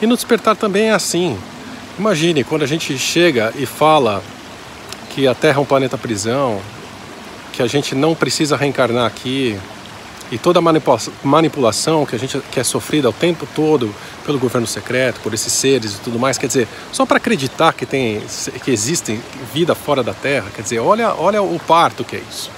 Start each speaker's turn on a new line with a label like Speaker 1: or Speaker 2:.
Speaker 1: E no despertar também é assim. Imagine quando a gente chega e fala que a Terra é um planeta prisão, que a gente não precisa reencarnar aqui, e toda a manipulação que a gente que é sofrida o tempo todo pelo governo secreto, por esses seres e tudo mais, quer dizer, só para acreditar que tem que existe vida fora da Terra, quer dizer, olha, olha o parto que é isso.